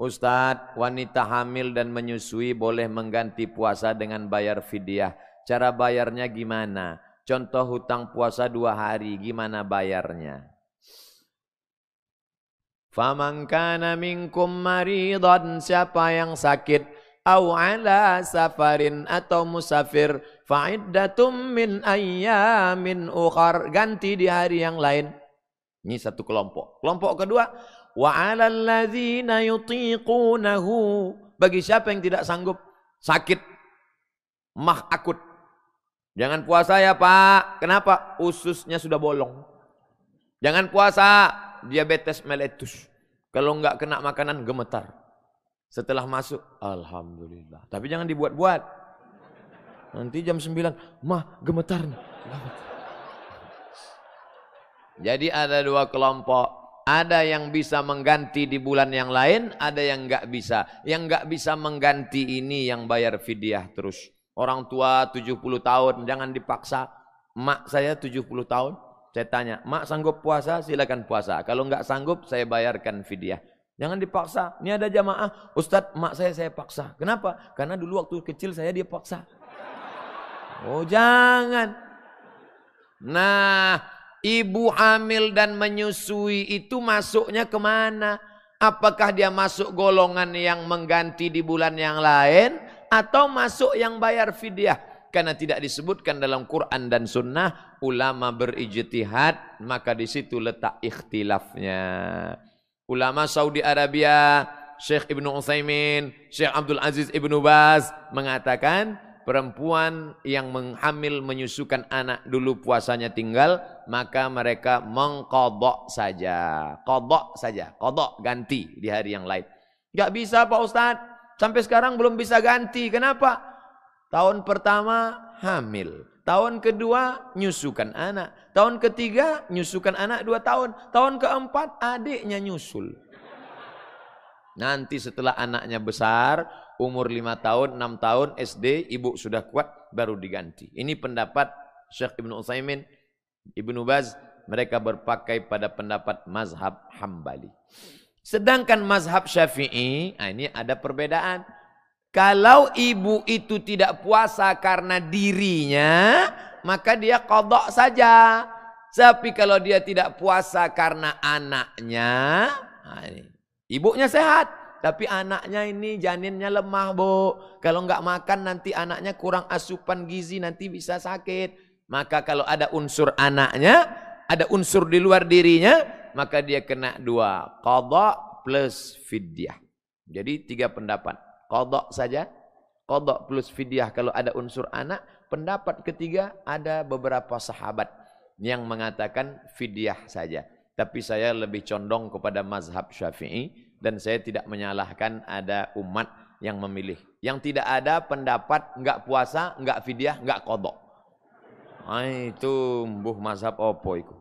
Ustadz, wanita hamil dan menyusui boleh mengganti puasa dengan bayar fidyah. Cara bayarnya gimana? Contoh hutang puasa dua hari, gimana bayarnya? Faman kana minkum maridan, siapa yang sakit, au ala safarin atau musafir, fa'iddatum min ayyamin ukhar, ganti di hari yang lain. Ini satu kelompok. Kelompok kedua, wa 'alal yutiqunahu, bagi siapa yang tidak sanggup sakit mah akut Jangan puasa ya pak. Kenapa? Ususnya sudah bolong. Jangan puasa. Diabetes meletus. Kalau enggak kena makanan gemetar. Setelah masuk. Alhamdulillah. Tapi jangan dibuat-buat. Nanti jam 9. Mah gemetar. Jadi ada dua kelompok. Ada yang bisa mengganti di bulan yang lain, ada yang enggak bisa. Yang enggak bisa mengganti ini yang bayar fidyah terus. Orang tua 70 tahun, jangan dipaksa. Mak saya 70 tahun, saya tanya, mak sanggup puasa? Silakan puasa. Kalau enggak sanggup, saya bayarkan fidyah. Jangan dipaksa. Ini ada jamaah, Ustadz, mak saya saya paksa. Kenapa? Karena dulu waktu kecil saya dia paksa. Oh jangan. Nah, ibu hamil dan menyusui itu masuknya ke mana? Apakah dia masuk golongan yang mengganti di bulan yang lain? atau masuk yang bayar fidyah karena tidak disebutkan dalam Quran dan Sunnah ulama berijtihad maka di situ letak ikhtilafnya ulama Saudi Arabia Syekh Ibnu Utsaimin Syekh Abdul Aziz Ibnu Baz mengatakan perempuan yang menghamil menyusukan anak dulu puasanya tinggal maka mereka mengkodok saja kodok saja kodok ganti di hari yang lain Gak bisa Pak Ustadz Sampai sekarang belum bisa ganti. Kenapa? Tahun pertama hamil. Tahun kedua nyusukan anak. Tahun ketiga nyusukan anak dua tahun. Tahun keempat adiknya nyusul. Nanti setelah anaknya besar, umur lima tahun, enam tahun, SD, ibu sudah kuat, baru diganti. Ini pendapat Syekh Ibn Utsaimin, Ibnu Baz, mereka berpakai pada pendapat mazhab Hambali. Sedangkan mazhab syafi'i, nah ini ada perbedaan. Kalau ibu itu tidak puasa karena dirinya, maka dia kodok saja. Tapi kalau dia tidak puasa karena anaknya, nah ini, ibunya sehat. Tapi anaknya ini janinnya lemah bu. Kalau nggak makan nanti anaknya kurang asupan gizi nanti bisa sakit. Maka kalau ada unsur anaknya, ada unsur di luar dirinya, maka dia kena dua. Qadha plus fidyah. Jadi tiga pendapat. Qadha saja, qadha plus fidyah kalau ada unsur anak. Pendapat ketiga ada beberapa sahabat yang mengatakan fidyah saja. Tapi saya lebih condong kepada mazhab syafi'i dan saya tidak menyalahkan ada umat yang memilih. Yang tidak ada pendapat enggak puasa, enggak fidyah, enggak qadha. Ah itu mbuh mazhab opo itu.